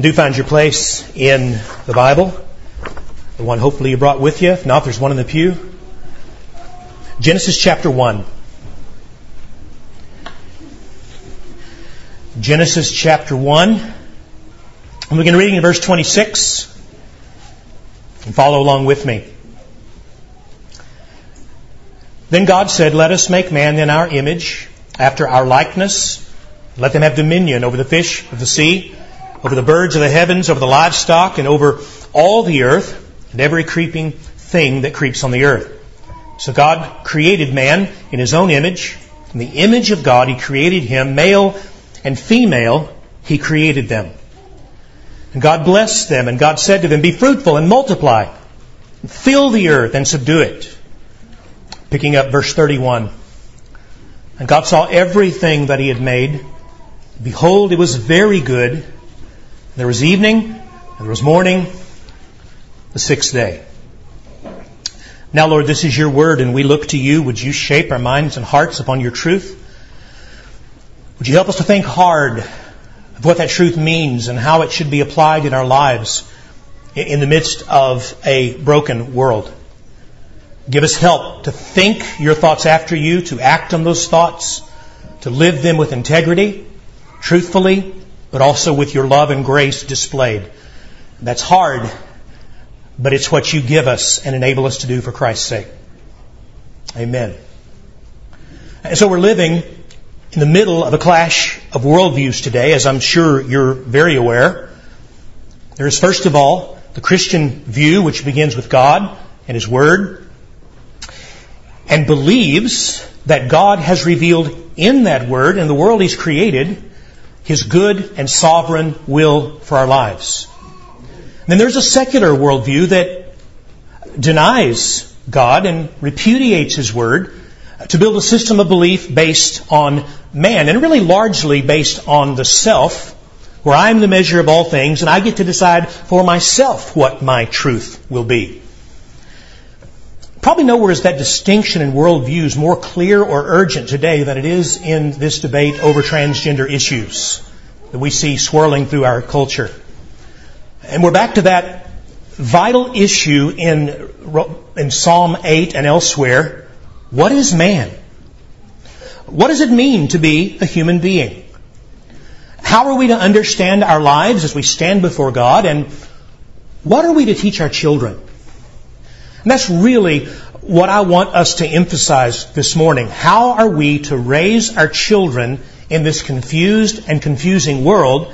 Do find your place in the Bible, the one hopefully you brought with you. If not, there's one in the pew. Genesis chapter 1. Genesis chapter 1. I'm going to reading in verse 26 and follow along with me. Then God said, Let us make man in our image, after our likeness. Let them have dominion over the fish of the sea, over the birds of the heavens, over the livestock, and over all the earth, and every creeping thing that creeps on the earth. So God created man in his own image. In the image of God, he created him, male and female, he created them. And God blessed them, and God said to them, Be fruitful and multiply, fill the earth and subdue it. Picking up verse 31. And God saw everything that he had made. Behold, it was very good. There was evening, and there was morning, the sixth day. Now, Lord, this is your word, and we look to you. Would you shape our minds and hearts upon your truth? Would you help us to think hard of what that truth means and how it should be applied in our lives in the midst of a broken world? Give us help to think your thoughts after you, to act on those thoughts, to live them with integrity, truthfully, but also with your love and grace displayed. That's hard, but it's what you give us and enable us to do for Christ's sake. Amen. And so we're living in the middle of a clash of worldviews today, as I'm sure you're very aware. There is, first of all, the Christian view, which begins with God and His Word, and believes that God has revealed in that Word and the world He's created His good and sovereign will for our lives. Then there's a secular worldview that denies God and repudiates His Word to build a system of belief based on man and really largely based on the self where I'm the measure of all things and I get to decide for myself what my truth will be. Probably nowhere is that distinction in worldviews more clear or urgent today than it is in this debate over transgender issues that we see swirling through our culture. And we're back to that vital issue in, in Psalm 8 and elsewhere. What is man? What does it mean to be a human being? How are we to understand our lives as we stand before God? And what are we to teach our children? And that's really what I want us to emphasize this morning. How are we to raise our children in this confused and confusing world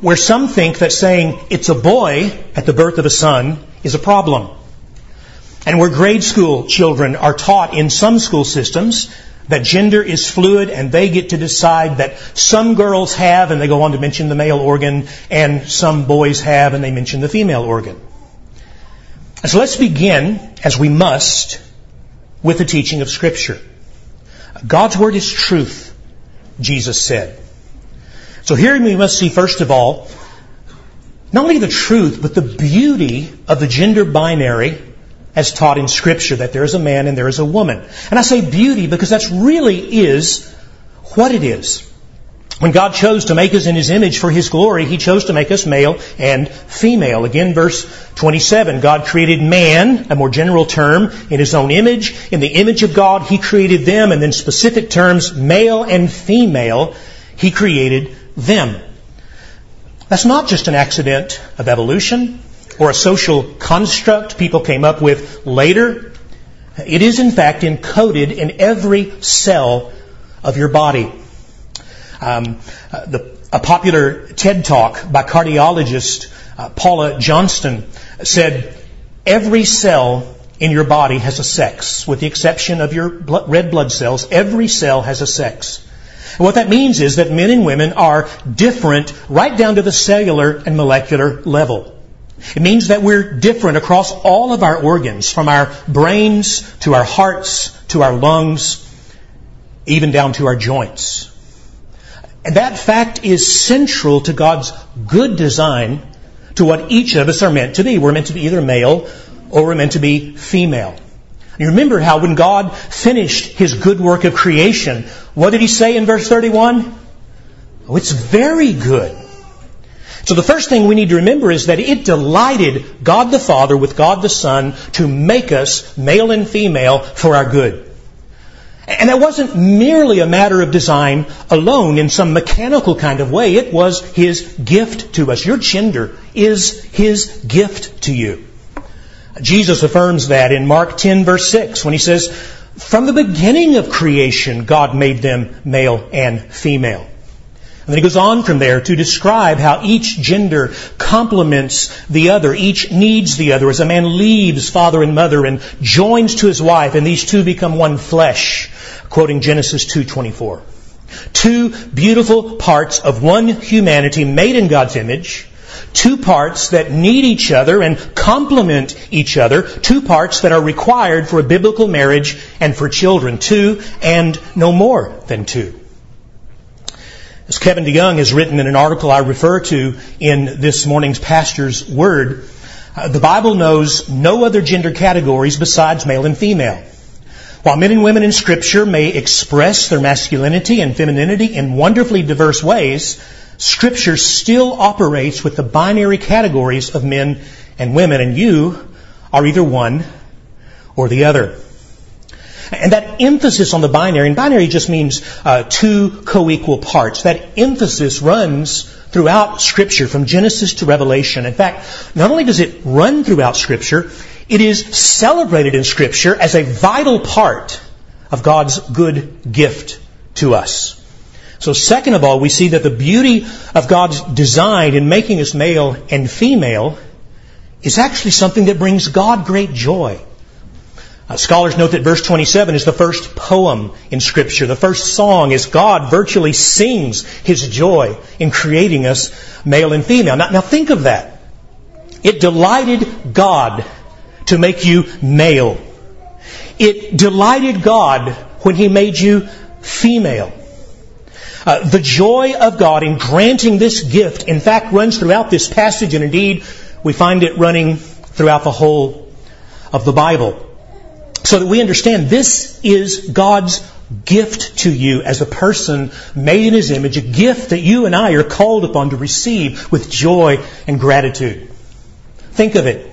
where some think that saying it's a boy at the birth of a son is a problem? And where grade school children are taught in some school systems that gender is fluid and they get to decide that some girls have, and they go on to mention the male organ, and some boys have, and they mention the female organ. So let's begin, as we must, with the teaching of Scripture. God's Word is truth, Jesus said. So here we must see, first of all, not only the truth, but the beauty of the gender binary as taught in Scripture, that there is a man and there is a woman. And I say beauty because that really is what it is. When God chose to make us in His image for His glory, He chose to make us male and female. Again, verse 27, God created man, a more general term, in His own image. In the image of God, He created them, and then specific terms, male and female, He created them. That's not just an accident of evolution or a social construct people came up with later. It is in fact encoded in every cell of your body. Um, uh, the, a popular TED talk by cardiologist uh, Paula Johnson said, every cell in your body has a sex, with the exception of your blood, red blood cells. Every cell has a sex. And what that means is that men and women are different right down to the cellular and molecular level. It means that we're different across all of our organs, from our brains to our hearts to our lungs, even down to our joints. And that fact is central to God's good design to what each of us are meant to be. We're meant to be either male or we're meant to be female. You remember how when God finished His good work of creation, what did He say in verse 31? Oh, it's very good. So the first thing we need to remember is that it delighted God the Father with God the Son to make us male and female for our good. And that wasn't merely a matter of design alone in some mechanical kind of way. It was His gift to us. Your gender is His gift to you. Jesus affirms that in Mark 10 verse 6 when he says, from the beginning of creation, God made them male and female. And then he goes on from there to describe how each gender complements the other. Each needs the other. As a man leaves father and mother and joins to his wife, and these two become one flesh, quoting Genesis 2.24. Two beautiful parts of one humanity made in God's image, two parts that need each other and complement each other, two parts that are required for a biblical marriage and for children, two and no more than two. As Kevin DeYoung has written in an article I refer to in this morning's pastor's word, uh, the Bible knows no other gender categories besides male and female. While men and women in Scripture may express their masculinity and femininity in wonderfully diverse ways, Scripture still operates with the binary categories of men and women, and you are either one or the other. And that emphasis on the binary, and binary just means uh, two co-equal parts. That emphasis runs throughout Scripture from Genesis to Revelation. In fact, not only does it run throughout Scripture, it is celebrated in Scripture as a vital part of God's good gift to us. So second of all, we see that the beauty of God's design in making us male and female is actually something that brings God great joy. Uh, scholars note that verse 27 is the first poem in Scripture. The first song is God virtually sings His joy in creating us male and female. Now, now think of that. It delighted God to make you male. It delighted God when He made you female. Uh, the joy of God in granting this gift, in fact, runs throughout this passage, and indeed, we find it running throughout the whole of the Bible. So that we understand this is God's gift to you as a person made in His image, a gift that you and I are called upon to receive with joy and gratitude. Think of it.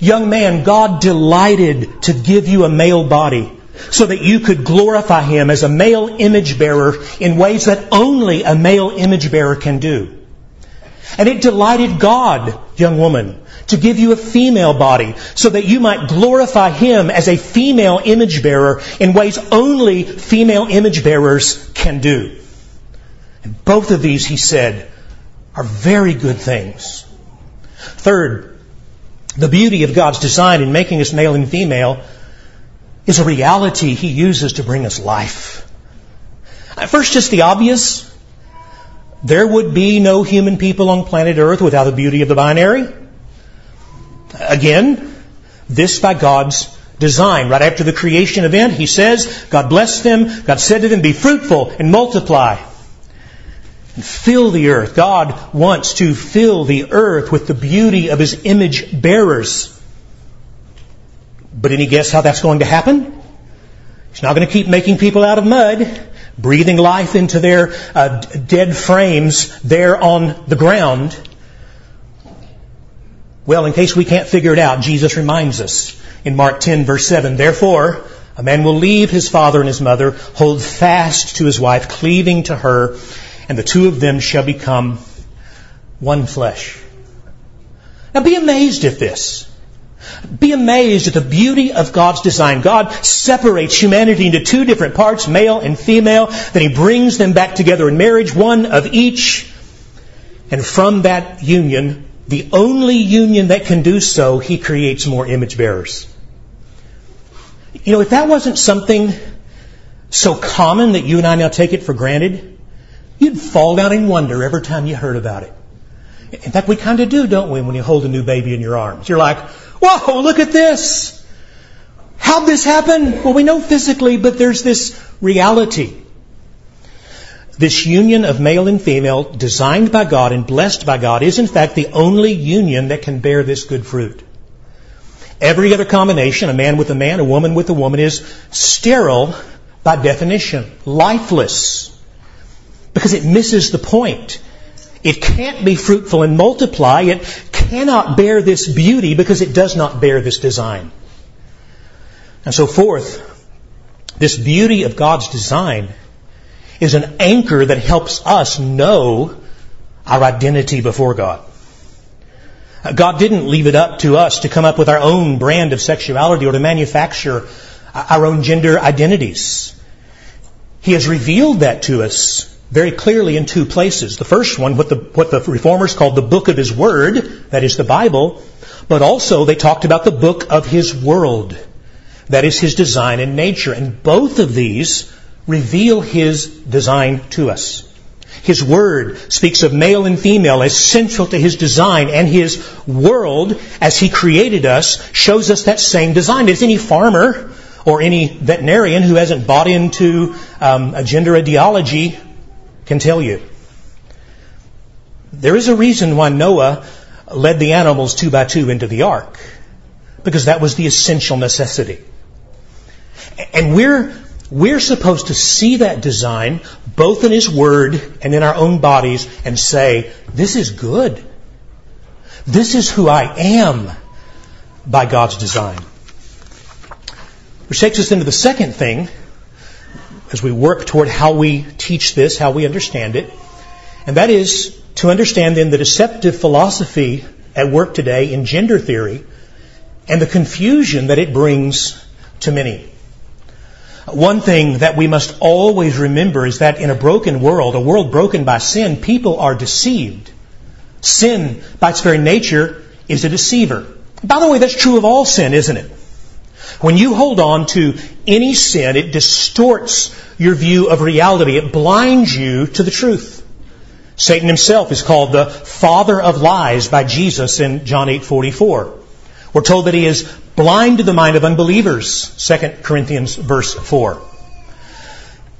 Young man, God delighted to give you a male body so that you could glorify Him as a male image bearer in ways that only a male image bearer can do. And it delighted God, young woman, to give you a female body so that you might glorify Him as a female image bearer in ways only female image bearers can do. And both of these, he said, are very good things. Third, the beauty of God's design in making us male and female is a reality he uses to bring us life. First, just the obvious. There would be no human people on planet Earth without the beauty of the binary. Again, this by God's design. Right after the creation event, he says, God blessed them. God said to them, be fruitful and multiply. And fill the earth. God wants to fill the earth with the beauty of his image bearers. But any guess how that's going to happen? He's not going to keep making people out of mud, breathing life into their uh, dead frames there on the ground. Well, in case we can't figure it out, Jesus reminds us in Mark 10 verse 7, Therefore, a man will leave his father and his mother, hold fast to his wife, cleaving to her, and the two of them shall become one flesh. Now be amazed at this. Be amazed at the beauty of God's design. God separates humanity into two different parts, male and female. Then He brings them back together in marriage, one of each. And from that union, the only union that can do so, He creates more image bearers. You know, if that wasn't something so common that you and I now take it for granted, you'd fall down in wonder every time you heard about it. In fact, we kind of do, don't we, when you hold a new baby in your arms? You're like, Whoa, look at this. How'd this happen? Well, we know physically, but there's this reality. This union of male and female, designed by God and blessed by God, is in fact the only union that can bear this good fruit. Every other combination, a man with a man, a woman with a woman, is sterile by definition, lifeless, because it misses the point. It can't be fruitful and multiply. It cannot bear this beauty because it does not bear this design. And so fourth, this beauty of God's design is an anchor that helps us know our identity before God. God didn't leave it up to us to come up with our own brand of sexuality or to manufacture our own gender identities. He has revealed that to us very clearly in two places. The first one, what the, what the reformers called the book of his word, that is the Bible, but also they talked about the book of his world, that is his design and nature. And both of these reveal his design to us. His word speaks of male and female as central to his design, and his world, as he created us, shows us that same design. As any farmer or any veterinarian who hasn't bought into um, a gender ideology can tell you. There is a reason why Noah led the animals two by two into the ark, because that was the essential necessity. And we're we're supposed to see that design both in His Word and in our own bodies and say, this is good. This is who I am by God's design. Which takes us into the second thing as we work toward how we teach this, how we understand it. And that is to understand then the deceptive philosophy at work today in gender theory and the confusion that it brings to many. One thing that we must always remember is that in a broken world, a world broken by sin, people are deceived. Sin, by its very nature, is a deceiver. By the way, that's true of all sin, isn't it? When you hold on to any sin, it distorts your view of reality. It blinds you to the truth. Satan himself is called the father of lies by Jesus in John 8:44. We're told that he is blind to the mind of unbelievers, 2 Corinthians verse 4.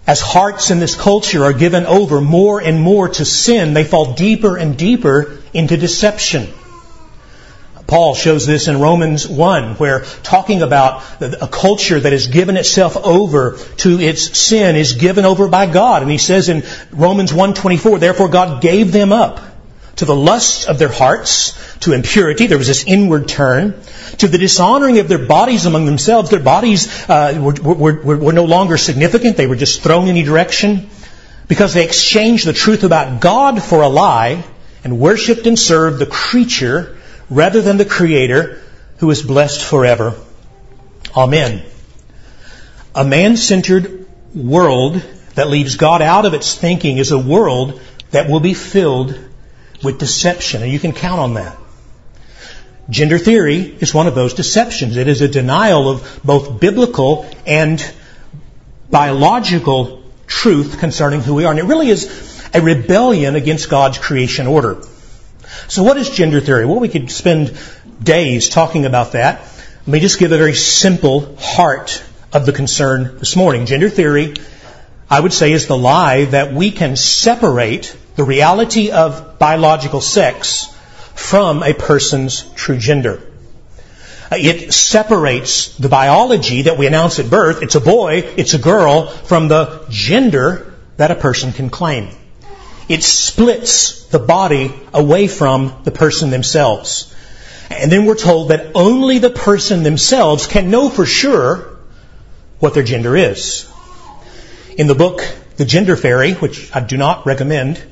As hearts in this culture are given over more and more to sin, they fall deeper and deeper into deception. Paul shows this in Romans 1, where talking about a culture that has given itself over to its sin is given over by God. And he says in Romans 1.24, therefore God gave them up to the lusts of their hearts, to impurity, there was this inward turn, to the dishonoring of their bodies among themselves. Their bodies uh, were, were, were no longer significant, they were just thrown any direction, because they exchanged the truth about God for a lie and worshipped and served the creature rather than the Creator who is blessed forever. Amen. A man centered world that leaves God out of its thinking is a world that will be filled with deception, and you can count on that. Gender theory is one of those deceptions. It is a denial of both biblical and biological truth concerning who we are. And it really is a rebellion against God's creation order. So what is gender theory? Well, we could spend days talking about that. Let me just give a very simple heart of the concern this morning. Gender theory, I would say, is the lie that we can separate the reality of biological sex from a person's true gender. Uh, it separates the biology that we announce at birth, it's a boy, it's a girl, from the gender that a person can claim. It splits the body away from the person themselves. And then we're told that only the person themselves can know for sure what their gender is. In the book, The Gender Fairy, which I do not recommend,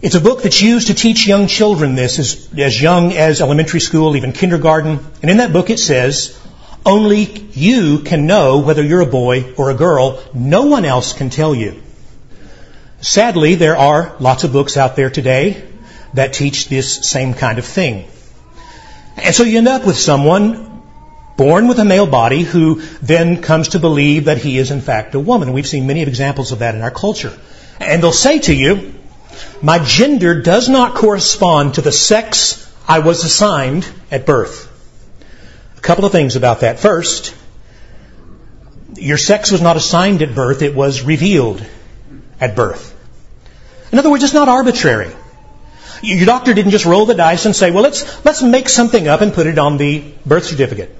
it's a book that's used to teach young children this as, as young as elementary school, even kindergarten. And in that book it says, only you can know whether you're a boy or a girl. No one else can tell you. Sadly, there are lots of books out there today that teach this same kind of thing. And so you end up with someone born with a male body who then comes to believe that he is in fact a woman. We've seen many examples of that in our culture. And they'll say to you, my gender does not correspond to the sex I was assigned at birth. A couple of things about that. First, your sex was not assigned at birth, it was revealed at birth. In other words, it's not arbitrary. Your doctor didn't just roll the dice and say, well, let's, let's make something up and put it on the birth certificate.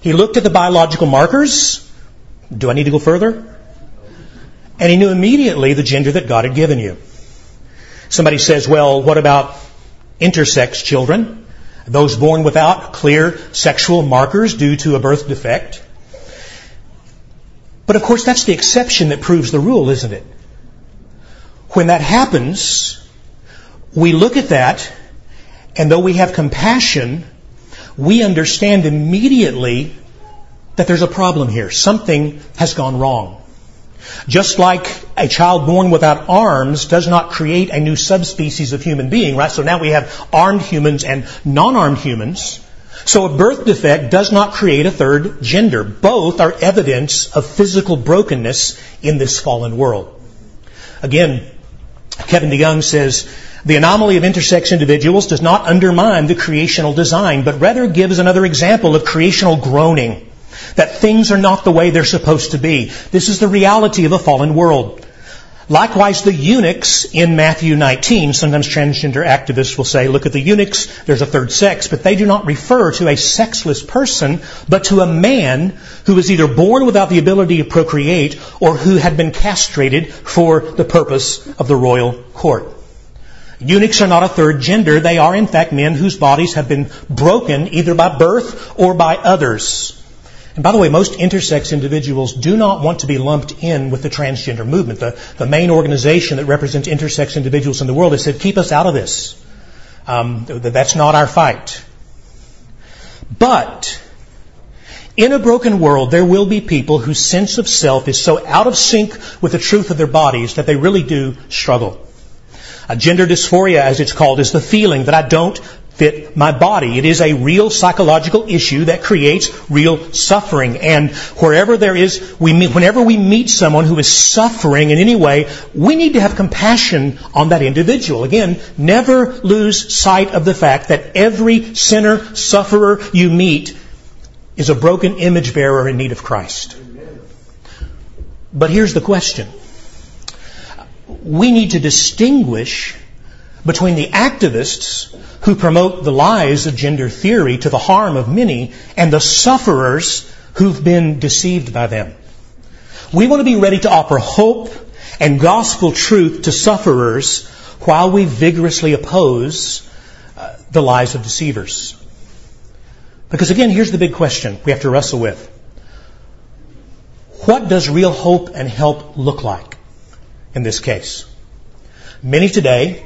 He looked at the biological markers. Do I need to go further? And he knew immediately the gender that God had given you. Somebody says, well, what about intersex children? Those born without clear sexual markers due to a birth defect. But of course, that's the exception that proves the rule, isn't it? When that happens, we look at that, and though we have compassion, we understand immediately that there's a problem here. Something has gone wrong. Just like a child born without arms does not create a new subspecies of human being, right? So now we have armed humans and non-armed humans. So a birth defect does not create a third gender. Both are evidence of physical brokenness in this fallen world. Again, Kevin DeYoung says, the anomaly of intersex individuals does not undermine the creational design, but rather gives another example of creational groaning. That things are not the way they're supposed to be. This is the reality of a fallen world. Likewise, the eunuchs in Matthew 19, sometimes transgender activists will say, look at the eunuchs, there's a third sex, but they do not refer to a sexless person, but to a man who was either born without the ability to procreate or who had been castrated for the purpose of the royal court. Eunuchs are not a third gender. They are, in fact, men whose bodies have been broken either by birth or by others. And by the way, most intersex individuals do not want to be lumped in with the transgender movement. The, the main organization that represents intersex individuals in the world has said, keep us out of this. Um, that's not our fight. But in a broken world, there will be people whose sense of self is so out of sync with the truth of their bodies that they really do struggle. A gender dysphoria, as it's called, is the feeling that I don't fit my body. It is a real psychological issue that creates real suffering. And wherever there is, we meet, whenever we meet someone who is suffering in any way, we need to have compassion on that individual. Again, never lose sight of the fact that every sinner, sufferer you meet is a broken image bearer in need of Christ. But here's the question. We need to distinguish between the activists who promote the lies of gender theory to the harm of many and the sufferers who've been deceived by them. We want to be ready to offer hope and gospel truth to sufferers while we vigorously oppose uh, the lies of deceivers. Because again, here's the big question we have to wrestle with. What does real hope and help look like in this case? Many today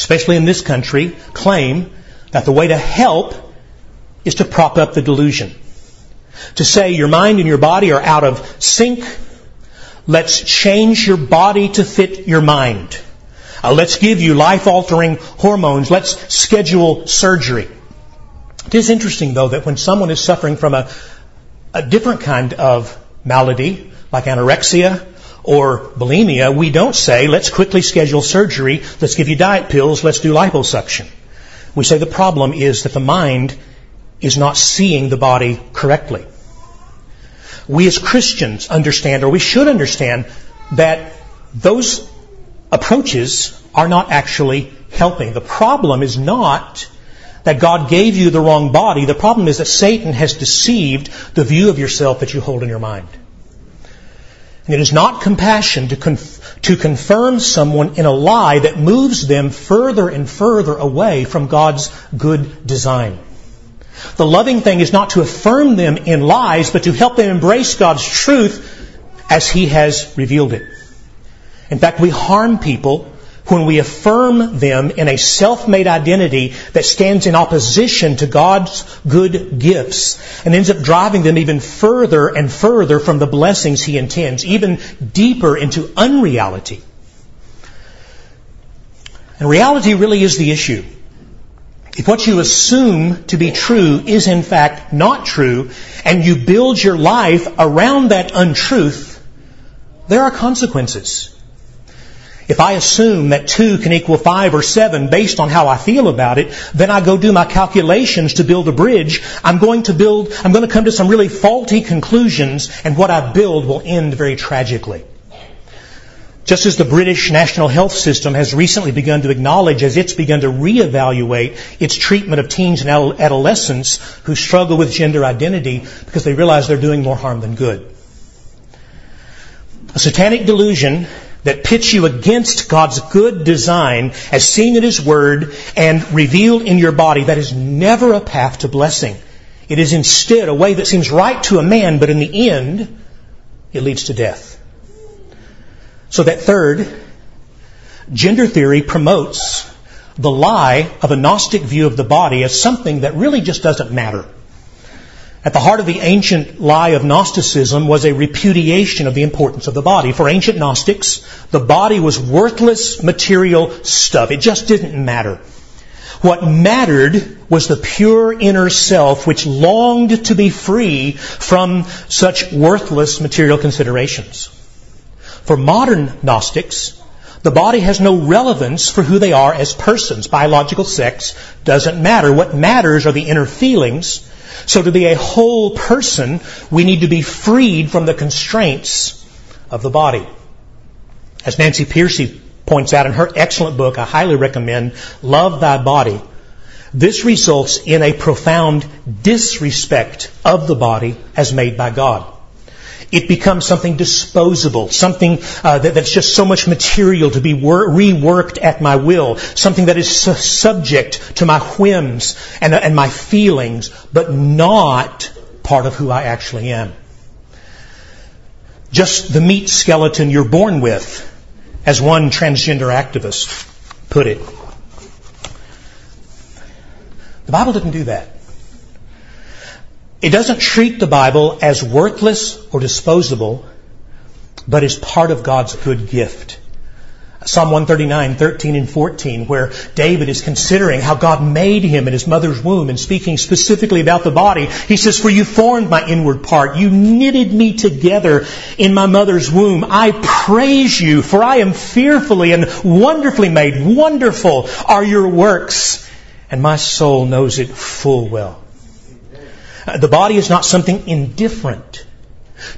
especially in this country, claim that the way to help is to prop up the delusion. To say your mind and your body are out of sync. Let's change your body to fit your mind. Uh, let's give you life altering hormones. Let's schedule surgery. It is interesting, though, that when someone is suffering from a, a different kind of malady, like anorexia or bulimia, we don't say, let's quickly schedule surgery, let's give you diet pills, let's do liposuction. We say the problem is that the mind is not seeing the body correctly. We as Christians understand, or we should understand, that those approaches are not actually helping. The problem is not that God gave you the wrong body. The problem is that Satan has deceived the view of yourself that you hold in your mind. And it is not compassion to, conf- to confirm someone in a lie that moves them further and further away from God's good design. The loving thing is not to affirm them in lies, but to help them embrace God's truth as He has revealed it. In fact, we harm people when we affirm them in a self-made identity that stands in opposition to God's good gifts and ends up driving them even further and further from the blessings He intends, even deeper into unreality. And reality really is the issue. If what you assume to be true is in fact not true, and you build your life around that untruth, there are consequences. If I assume that 2 can equal 5 or 7 based on how I feel about it, then I go do my calculations to build a bridge. I'm going to build, I'm going to come to some really faulty conclusions and what I build will end very tragically. Just as the British National Health System has recently begun to acknowledge as it's begun to reevaluate its treatment of teens and adolescents who struggle with gender identity because they realize they're doing more harm than good. A satanic delusion that pits you against God's good design as seen in His Word and revealed in your body, that is never a path to blessing. It is instead a way that seems right to a man, but in the end, it leads to death. So that third, gender theory promotes the lie of a Gnostic view of the body as something that really just doesn't matter. At the heart of the ancient lie of Gnosticism was a repudiation of the importance of the body. For ancient Gnostics, the body was worthless material stuff. It just didn't matter. What mattered was the pure inner self which longed to be free from such worthless material considerations. For modern Gnostics, the body has no relevance for who they are as persons. Biological sex doesn't matter. What matters are the inner feelings so to be a whole person, we need to be freed from the constraints of the body. As Nancy Pearcey points out in her excellent book, I highly recommend, Love Thy Body, this results in a profound disrespect of the body as made by God. It becomes something disposable, something uh, that, that's just so much material to be wor- reworked at my will, something that is su- subject to my whims and, and my feelings, but not part of who I actually am. Just the meat skeleton you're born with, as one transgender activist put it. The Bible didn't do that. It doesn't treat the Bible as worthless or disposable, but as part of God's good gift. Psalm 139, 13 and 14, where David is considering how God made him in his mother's womb and speaking specifically about the body. He says, For you formed my inward part. You knitted me together in my mother's womb. I praise you, for I am fearfully and wonderfully made. Wonderful are your works, and my soul knows it full well. The body is not something indifferent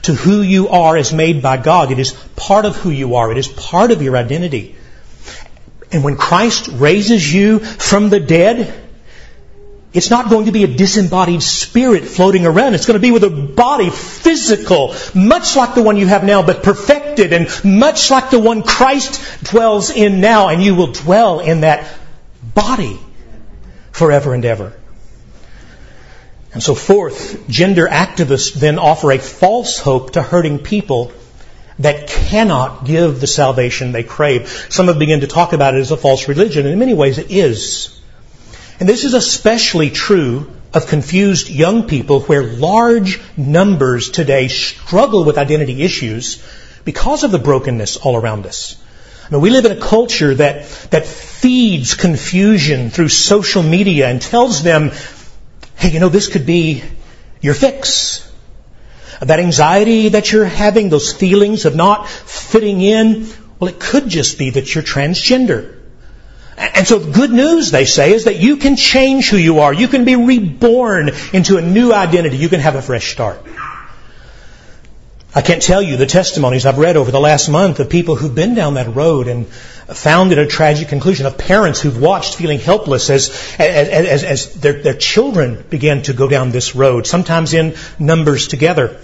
to who you are as made by God. It is part of who you are. It is part of your identity. And when Christ raises you from the dead, it's not going to be a disembodied spirit floating around. It's going to be with a body, physical, much like the one you have now, but perfected, and much like the one Christ dwells in now, and you will dwell in that body forever and ever. And so fourth, gender activists then offer a false hope to hurting people that cannot give the salvation they crave. Some have begun to talk about it as a false religion, and in many ways it is. And this is especially true of confused young people where large numbers today struggle with identity issues because of the brokenness all around us. I mean, we live in a culture that, that feeds confusion through social media and tells them hey, you know, this could be your fix. That anxiety that you're having, those feelings of not fitting in, well, it could just be that you're transgender. And so the good news, they say, is that you can change who you are. You can be reborn into a new identity. You can have a fresh start. I can't tell you the testimonies I've read over the last month of people who've been down that road and found it a tragic conclusion of parents who've watched feeling helpless as, as, as, as their, their children began to go down this road, sometimes in numbers together.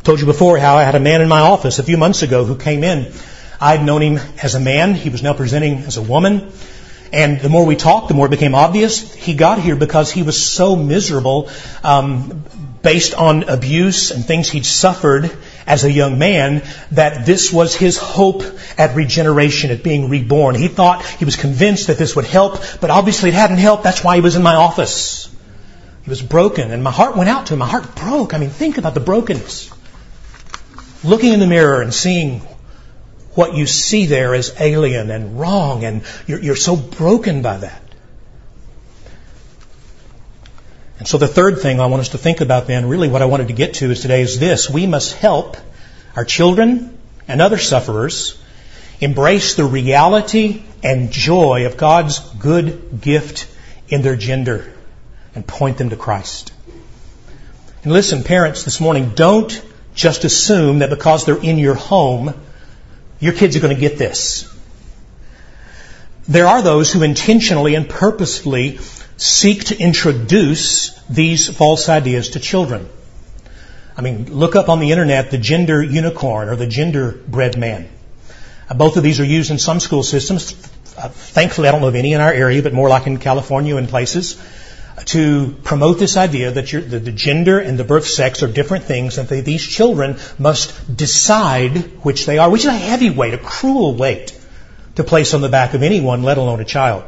I told you before how I had a man in my office a few months ago who came in. I'd known him as a man. He was now presenting as a woman. And the more we talked, the more it became obvious. He got here because he was so miserable um, based on abuse and things he'd suffered as a young man that this was his hope at regeneration, at being reborn. He thought, he was convinced that this would help, but obviously it hadn't helped. That's why he was in my office. He was broken, and my heart went out to him. My heart broke. I mean, think about the brokenness. Looking in the mirror and seeing what you see there is alien and wrong, and you're, you're so broken by that. And so the third thing I want us to think about then, really what I wanted to get to is today is this. We must help our children and other sufferers embrace the reality and joy of God's good gift in their gender and point them to Christ. And listen, parents, this morning, don't just assume that because they're in your home, your kids are going to get this. There are those who intentionally and purposefully seek to introduce these false ideas to children. I mean, look up on the internet the gender unicorn or the gender bread man. Uh, both of these are used in some school systems. Uh, thankfully, I don't know of any in our area, but more like in California and places, uh, to promote this idea that, the, the, gender and the birth sex are different things, and that these children must decide which they are, which is a heavy weight, a cruel weight to place on the back of anyone, let alone a child.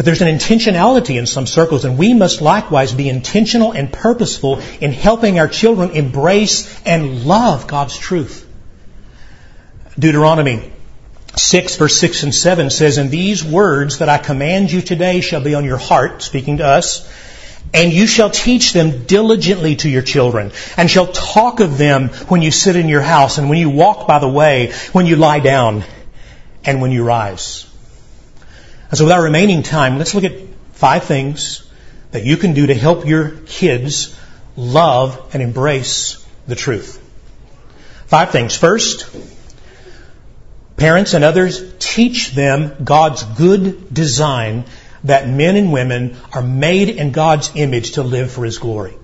But there's an intentionality in some circles, and we must likewise be intentional and purposeful in helping our children embrace and love God's truth. Deuteronomy 6 verse 6 and 7 says, And these words that I command you today shall be on your heart, speaking to us, and you shall teach them diligently to your children, and shall talk of them when you sit in your house, and when you walk by the way, when you lie down, and when you rise. And so with our remaining time, let's look at five things that you can do to help your kids love and embrace the truth. Five things. First, parents and others teach them God's good design that men and women are made in God's image to live for His glory.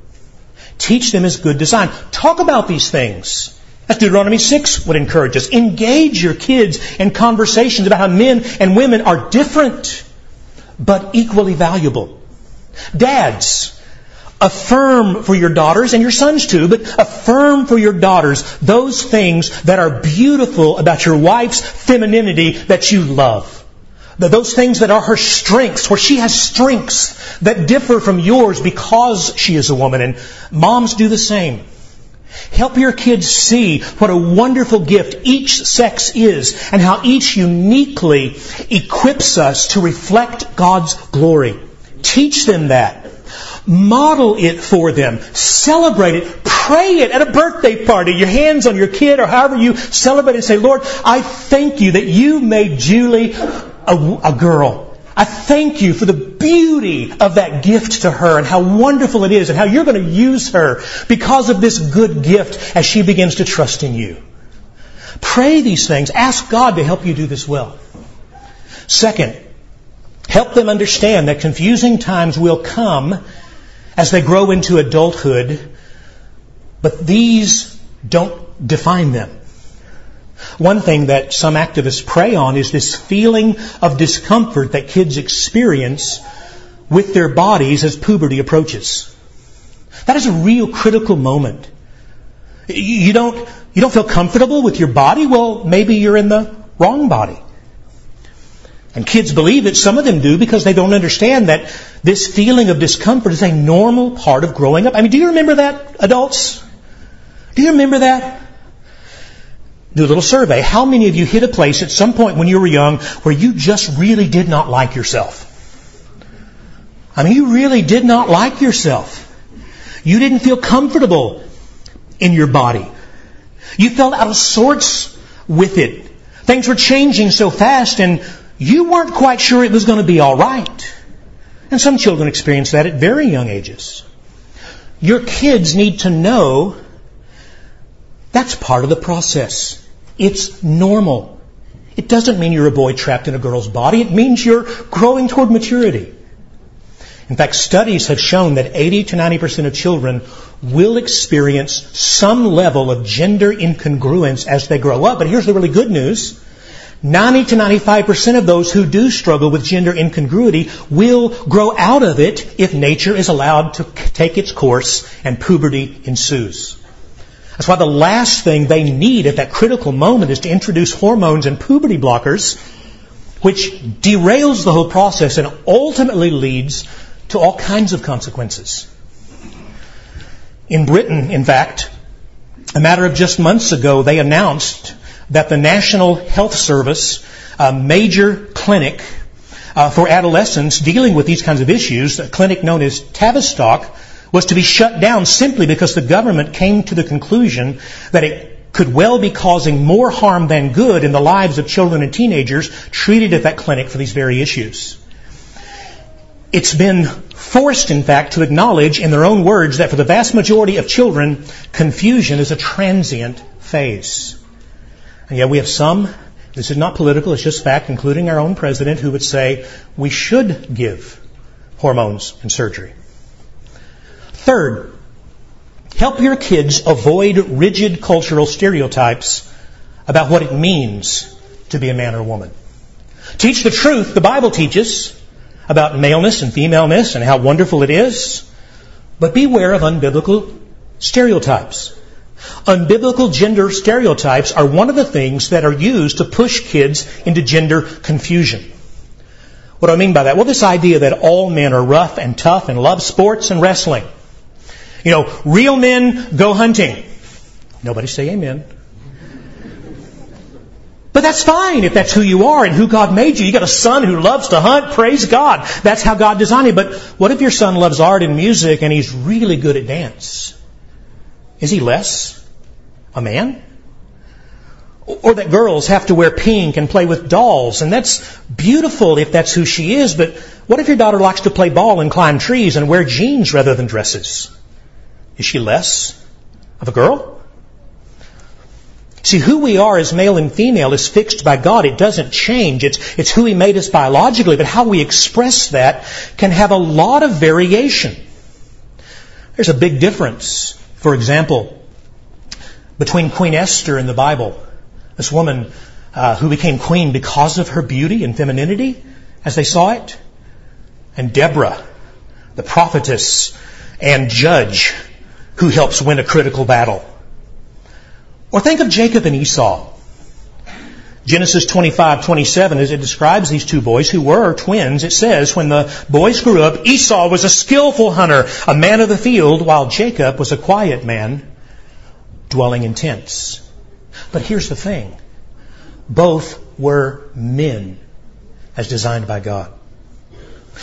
Teach them His good design. Talk about these things. As Deuteronomy 6 would encourage us. Engage your kids in conversations about how men and women are different, but equally valuable. Dads, affirm for your daughters and your sons too, but affirm for your daughters those things that are beautiful about your wife's femininity that you love. Those things that are her strengths, where she has strengths that differ from yours because she is a woman. And moms do the same. Help your kids see what a wonderful gift each sex is and how each uniquely equips us to reflect God's glory. Teach them that. Model it for them. Celebrate it. Pray it at a birthday party. Your hands on your kid or however you celebrate and say, Lord, I thank you that you made Julie a, a girl. I thank you for the beauty of that gift to her and how wonderful it is and how you're going to use her because of this good gift as she begins to trust in you. Pray these things. Ask God to help you do this well. Second, help them understand that confusing times will come as they grow into adulthood, but these don't define them. One thing that some activists prey on is this feeling of discomfort that kids experience with their bodies as puberty approaches. That is a real critical moment. You don't, you don't feel comfortable with your body? Well, maybe you're in the wrong body. And kids believe it, some of them do, because they don't understand that this feeling of discomfort is a normal part of growing up. I mean, do you remember that, adults? Do you remember that? Do a little survey. How many of you hit a place at some point when you were young where you just really did not like yourself? I mean, you really did not like yourself. You didn't feel comfortable in your body. You felt out of sorts with it. Things were changing so fast and you weren't quite sure it was going to be alright. And some children experience that at very young ages. Your kids need to know that's part of the process. It's normal. It doesn't mean you're a boy trapped in a girl's body. It means you're growing toward maturity. In fact, studies have shown that 80 to 90% of children will experience some level of gender incongruence as they grow up. But here's the really good news. 90 to 95% of those who do struggle with gender incongruity will grow out of it if nature is allowed to take its course and puberty ensues. That's why the last thing they need at that critical moment is to introduce hormones and puberty blockers, which derails the whole process and ultimately leads to all kinds of consequences. In Britain, in fact, a matter of just months ago, they announced that the National Health Service, a major clinic uh, for adolescents dealing with these kinds of issues, a clinic known as Tavistock, was to be shut down simply because the government came to the conclusion that it could well be causing more harm than good in the lives of children and teenagers treated at that clinic for these very issues. It's been forced, in fact, to acknowledge in their own words that for the vast majority of children, confusion is a transient phase. And yet we have some, this is not political, it's just fact, including our own president, who would say we should give hormones and surgery. Third, help your kids avoid rigid cultural stereotypes about what it means to be a man or a woman. Teach the truth the Bible teaches about maleness and femaleness and how wonderful it is, but beware of unbiblical stereotypes. Unbiblical gender stereotypes are one of the things that are used to push kids into gender confusion. What do I mean by that? Well, this idea that all men are rough and tough and love sports and wrestling. You know, real men go hunting. Nobody say amen. But that's fine if that's who you are and who God made you. You got a son who loves to hunt. Praise God. That's how God designed you. But what if your son loves art and music and he's really good at dance? Is he less a man? Or that girls have to wear pink and play with dolls, and that's beautiful if that's who she is, but what if your daughter likes to play ball and climb trees and wear jeans rather than dresses? Is she less of a girl? See, who we are as male and female is fixed by God. It doesn't change. It's, it's who He made us biologically, but how we express that can have a lot of variation. There's a big difference, for example, between Queen Esther in the Bible, this woman uh, who became queen because of her beauty and femininity, as they saw it, and Deborah, the prophetess and judge who helps win a critical battle. Or think of Jacob and Esau. Genesis 25, 27, as it describes these two boys who were twins, it says, when the boys grew up, Esau was a skillful hunter, a man of the field, while Jacob was a quiet man, dwelling in tents. But here's the thing. Both were men, as designed by God.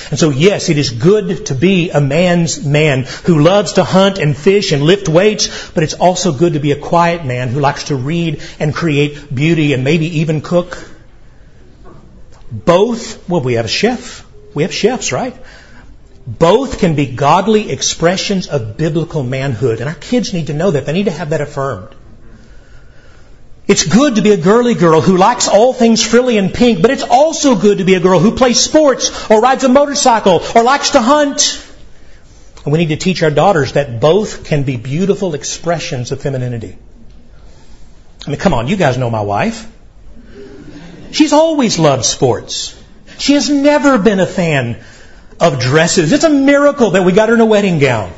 And so, yes, it is good to be a man's man who loves to hunt and fish and lift weights, but it's also good to be a quiet man who likes to read and create beauty and maybe even cook. Both, well, we have a chef. We have chefs, right? Both can be godly expressions of biblical manhood, and our kids need to know that. They need to have that affirmed. It's good to be a girly girl who likes all things frilly and pink, but it's also good to be a girl who plays sports or rides a motorcycle or likes to hunt. And we need to teach our daughters that both can be beautiful expressions of femininity. I mean, come on, you guys know my wife. She's always loved sports. She has never been a fan of dresses. It's a miracle that we got her in a wedding gown.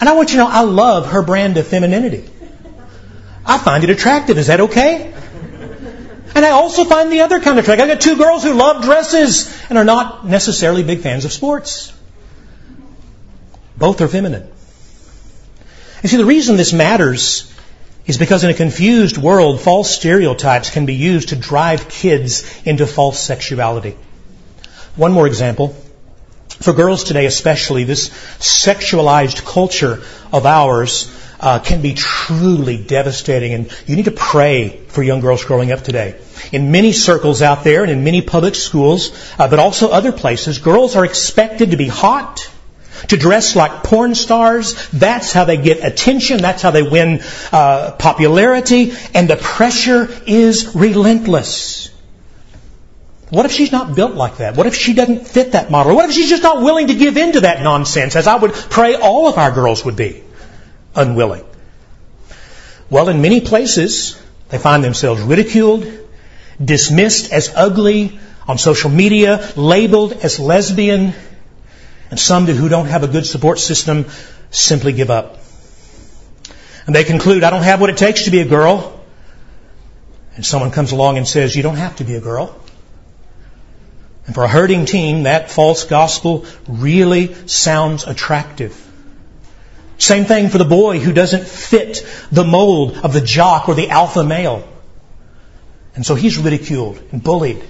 And I want you to know, I love her brand of femininity. I find it attractive. Is that okay? And I also find the other kind of attractive. I've got two girls who love dresses and are not necessarily big fans of sports. Both are feminine. You see, the reason this matters is because in a confused world, false stereotypes can be used to drive kids into false sexuality. One more example. For girls today especially, this sexualized culture of ours uh, can be truly devastating. And you need to pray for young girls growing up today. In many circles out there and in many public schools, uh, but also other places, girls are expected to be hot, to dress like porn stars. That's how they get attention. That's how they win uh, popularity. And the pressure is relentless. What if she's not built like that? What if she doesn't fit that model? What if she's just not willing to give in to that nonsense, as I would pray all of our girls would be? Unwilling. Well, in many places, they find themselves ridiculed, dismissed as ugly on social media, labeled as lesbian, and some who don't have a good support system simply give up. And they conclude, I don't have what it takes to be a girl. And someone comes along and says, You don't have to be a girl. And for a hurting teen, that false gospel really sounds attractive. Same thing for the boy who doesn't fit the mold of the jock or the alpha male. And so he's ridiculed and bullied.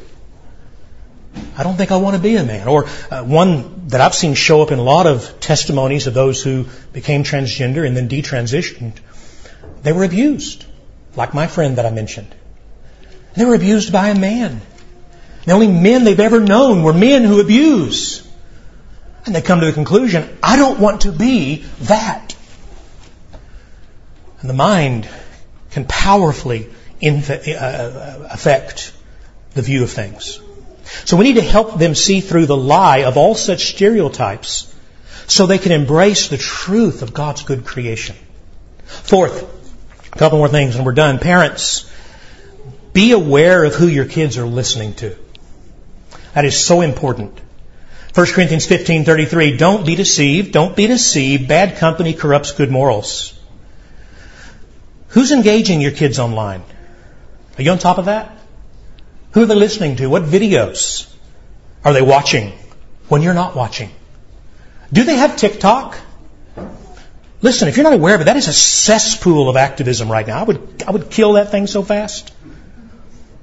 I don't think I want to be a man. Or uh, one that I've seen show up in a lot of testimonies of those who became transgender and then detransitioned. They were abused, like my friend that I mentioned. They were abused by a man. The only men they've ever known were men who abuse. And they come to the conclusion, I don't want to be that. And the mind can powerfully uh, uh, affect the view of things. So we need to help them see through the lie of all such stereotypes so they can embrace the truth of God's good creation. Fourth, A couple more things and we're done. Parents, be aware of who your kids are listening to. That is so important. 1 Corinthians 15:33 Don't be deceived, don't be deceived. Bad company corrupts good morals. Who's engaging your kids online? Are you on top of that? Who are they listening to? What videos are they watching when you're not watching? Do they have TikTok? Listen, if you're not aware of it, that is a cesspool of activism right now. I would, I would kill that thing so fast.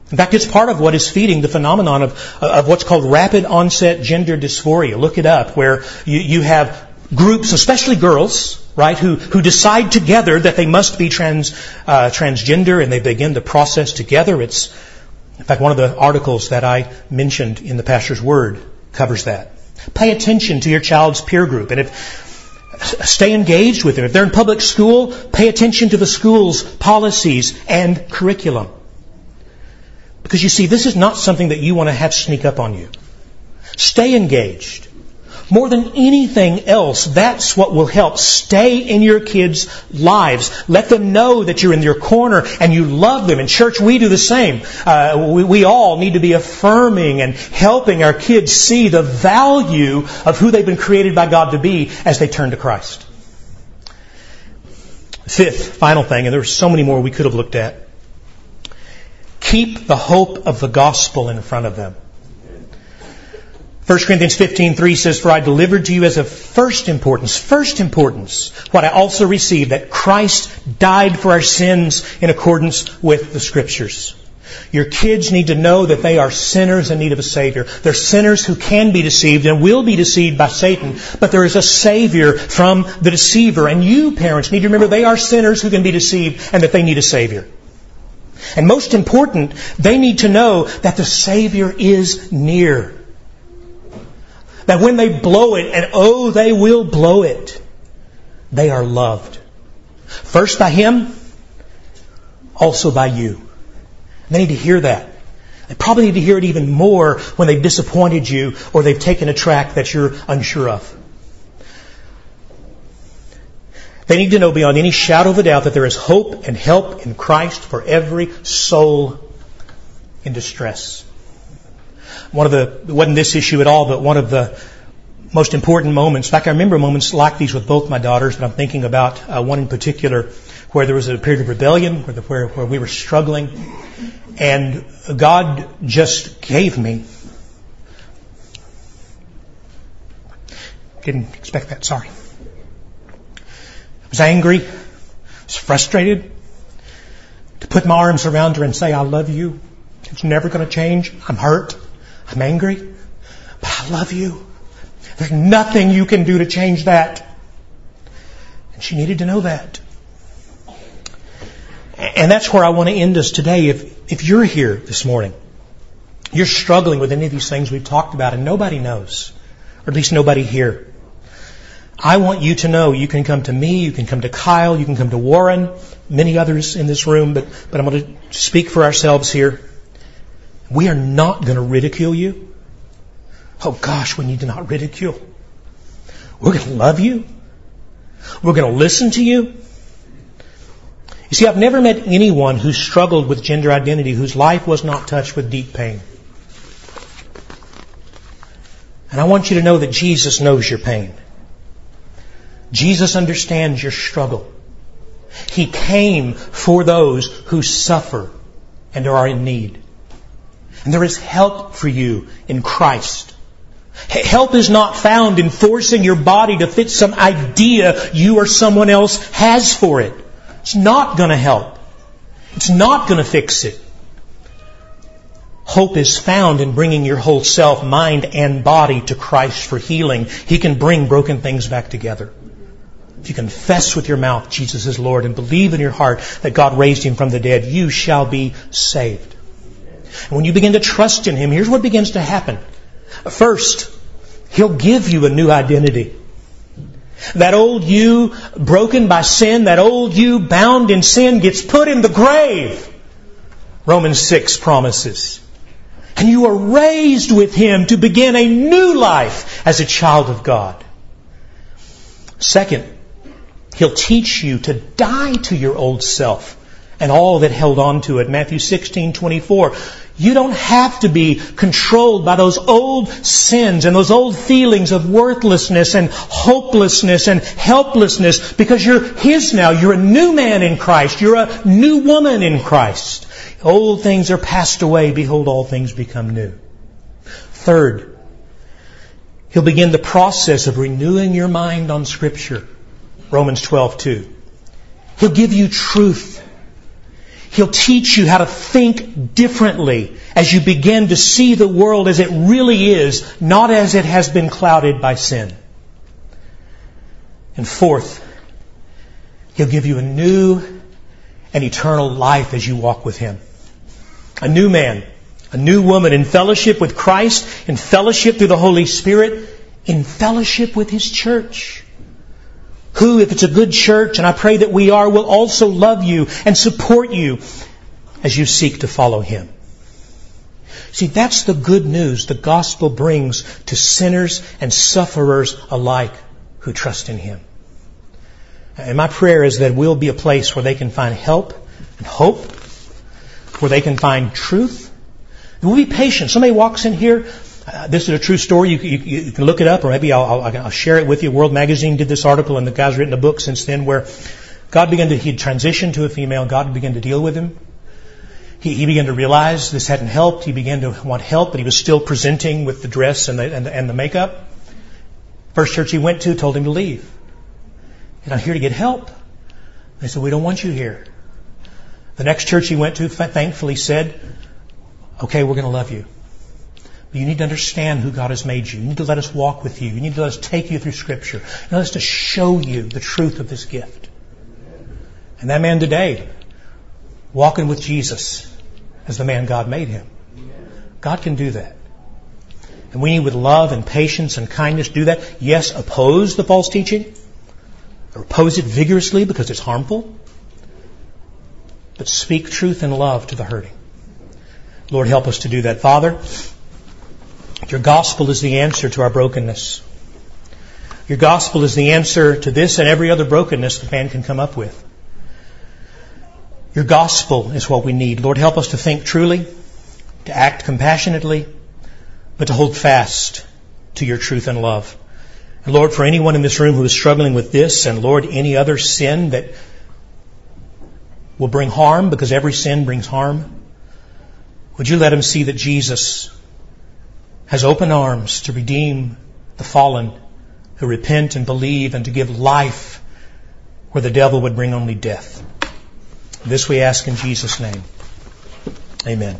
In fact, it's part of what is feeding the phenomenon of, of what's called rapid onset gender dysphoria. Look it up, where you, you have groups, especially girls, right, who, who decide together that they must be trans, uh, transgender and they begin the process together. It's, in fact, one of the articles that I mentioned in the Pastor's Word covers that. Pay attention to your child's peer group. And if, stay engaged with them. If they're in public school, pay attention to the school's policies and curriculum. Because you see, this is not something that you want to have sneak up on you. Stay engaged. More than anything else, that's what will help. Stay in your kids' lives. Let them know that you're in their corner and you love them. In church, we do the same. Uh, we, we all need to be affirming and helping our kids see the value of who they've been created by God to be as they turn to Christ. Fifth, final thing, and there are so many more we could have looked at. Keep the hope of the gospel in front of them. 1 Corinthians 15:3 says, "For I delivered to you as of first importance, first importance, what I also received, that Christ died for our sins in accordance with the Scriptures." Your kids need to know that they are sinners in need of a Savior. They're sinners who can be deceived and will be deceived by Satan, but there is a Savior from the deceiver. And you, parents, need to remember they are sinners who can be deceived and that they need a Savior. And most important, they need to know that the Savior is near that when they blow it, and oh, they will blow it, they are loved. First by Him, also by you. They need to hear that. They probably need to hear it even more when they've disappointed you or they've taken a track that you're unsure of. They need to know beyond any shadow of a doubt that there is hope and help in Christ for every soul in distress one of the, wasn't this issue at all, but one of the most important moments. In fact, I remember moments like these with both my daughters, but I'm thinking about uh, one in particular where there was a period of rebellion, where, the, where, where we were struggling, and God just gave me. Didn't expect that, sorry. I was angry, I was frustrated, to put my arms around her and say, I love you. It's never going to change. I'm hurt. I'm angry, but I love you. There's nothing you can do to change that. And she needed to know that. And that's where I want to end us today. If, if you're here this morning, you're struggling with any of these things we've talked about and nobody knows, or at least nobody here. I want you to know you can come to me, you can come to Kyle, you can come to Warren, many others in this room, but, but I'm going to speak for ourselves here. We are not going to ridicule you. Oh gosh, we need to not ridicule. We're going to love you. We're going to listen to you. You see, I've never met anyone who struggled with gender identity whose life was not touched with deep pain. And I want you to know that Jesus knows your pain. Jesus understands your struggle. He came for those who suffer and are in need. And there is help for you in Christ. Help is not found in forcing your body to fit some idea you or someone else has for it. It's not going to help. It's not going to fix it. Hope is found in bringing your whole self, mind, and body to Christ for healing. He can bring broken things back together. If you confess with your mouth Jesus is Lord and believe in your heart that God raised him from the dead, you shall be saved. And when you begin to trust in Him, here's what begins to happen. First, He'll give you a new identity. That old you, broken by sin, that old you, bound in sin, gets put in the grave. Romans 6 promises. And you are raised with Him to begin a new life as a child of God. Second, He'll teach you to die to your old self and all that held on to it. Matthew 16, 24. You don't have to be controlled by those old sins and those old feelings of worthlessness and hopelessness and helplessness because you're His now. You're a new man in Christ. You're a new woman in Christ. Old things are passed away. Behold, all things become new. Third, He'll begin the process of renewing your mind on Scripture. Romans 12, 2. He'll give you truth. He'll teach you how to think differently as you begin to see the world as it really is, not as it has been clouded by sin. And fourth, He'll give you a new and eternal life as you walk with Him. A new man, a new woman in fellowship with Christ, in fellowship through the Holy Spirit, in fellowship with His church who, if it's a good church, and I pray that we are, will also love you and support you as you seek to follow Him. See, that's the good news the gospel brings to sinners and sufferers alike who trust in Him. And my prayer is that we'll be a place where they can find help and hope, where they can find truth. we'll be patient. Somebody walks in here, uh, this is a true story. You, you, you, can look it up, or maybe I'll, I'll, I'll, share it with you. World Magazine did this article, and the guy's written a book since then where God began to, he'd transitioned to a female. God began to deal with him. He, he, began to realize this hadn't helped. He began to want help, but he was still presenting with the dress and the, and the, and the makeup. First church he went to told him to leave. And I'm here to get help. They said, we don't want you here. The next church he went to thankfully said, okay, we're going to love you. But you need to understand who God has made you. You need to let us walk with you. You need to let us take you through Scripture. You let us to show you the truth of this gift. And that man today, walking with Jesus as the man God made him. God can do that. And we need with love and patience and kindness do that. Yes, oppose the false teaching. Oppose it vigorously because it's harmful. But speak truth and love to the hurting. Lord, help us to do that. Father, your gospel is the answer to our brokenness. Your gospel is the answer to this and every other brokenness that man can come up with. Your gospel is what we need. Lord, help us to think truly, to act compassionately, but to hold fast to your truth and love. And Lord, for anyone in this room who is struggling with this, and Lord, any other sin that will bring harm, because every sin brings harm, would you let them see that Jesus has open arms to redeem the fallen who repent and believe and to give life where the devil would bring only death. This we ask in Jesus' name. Amen.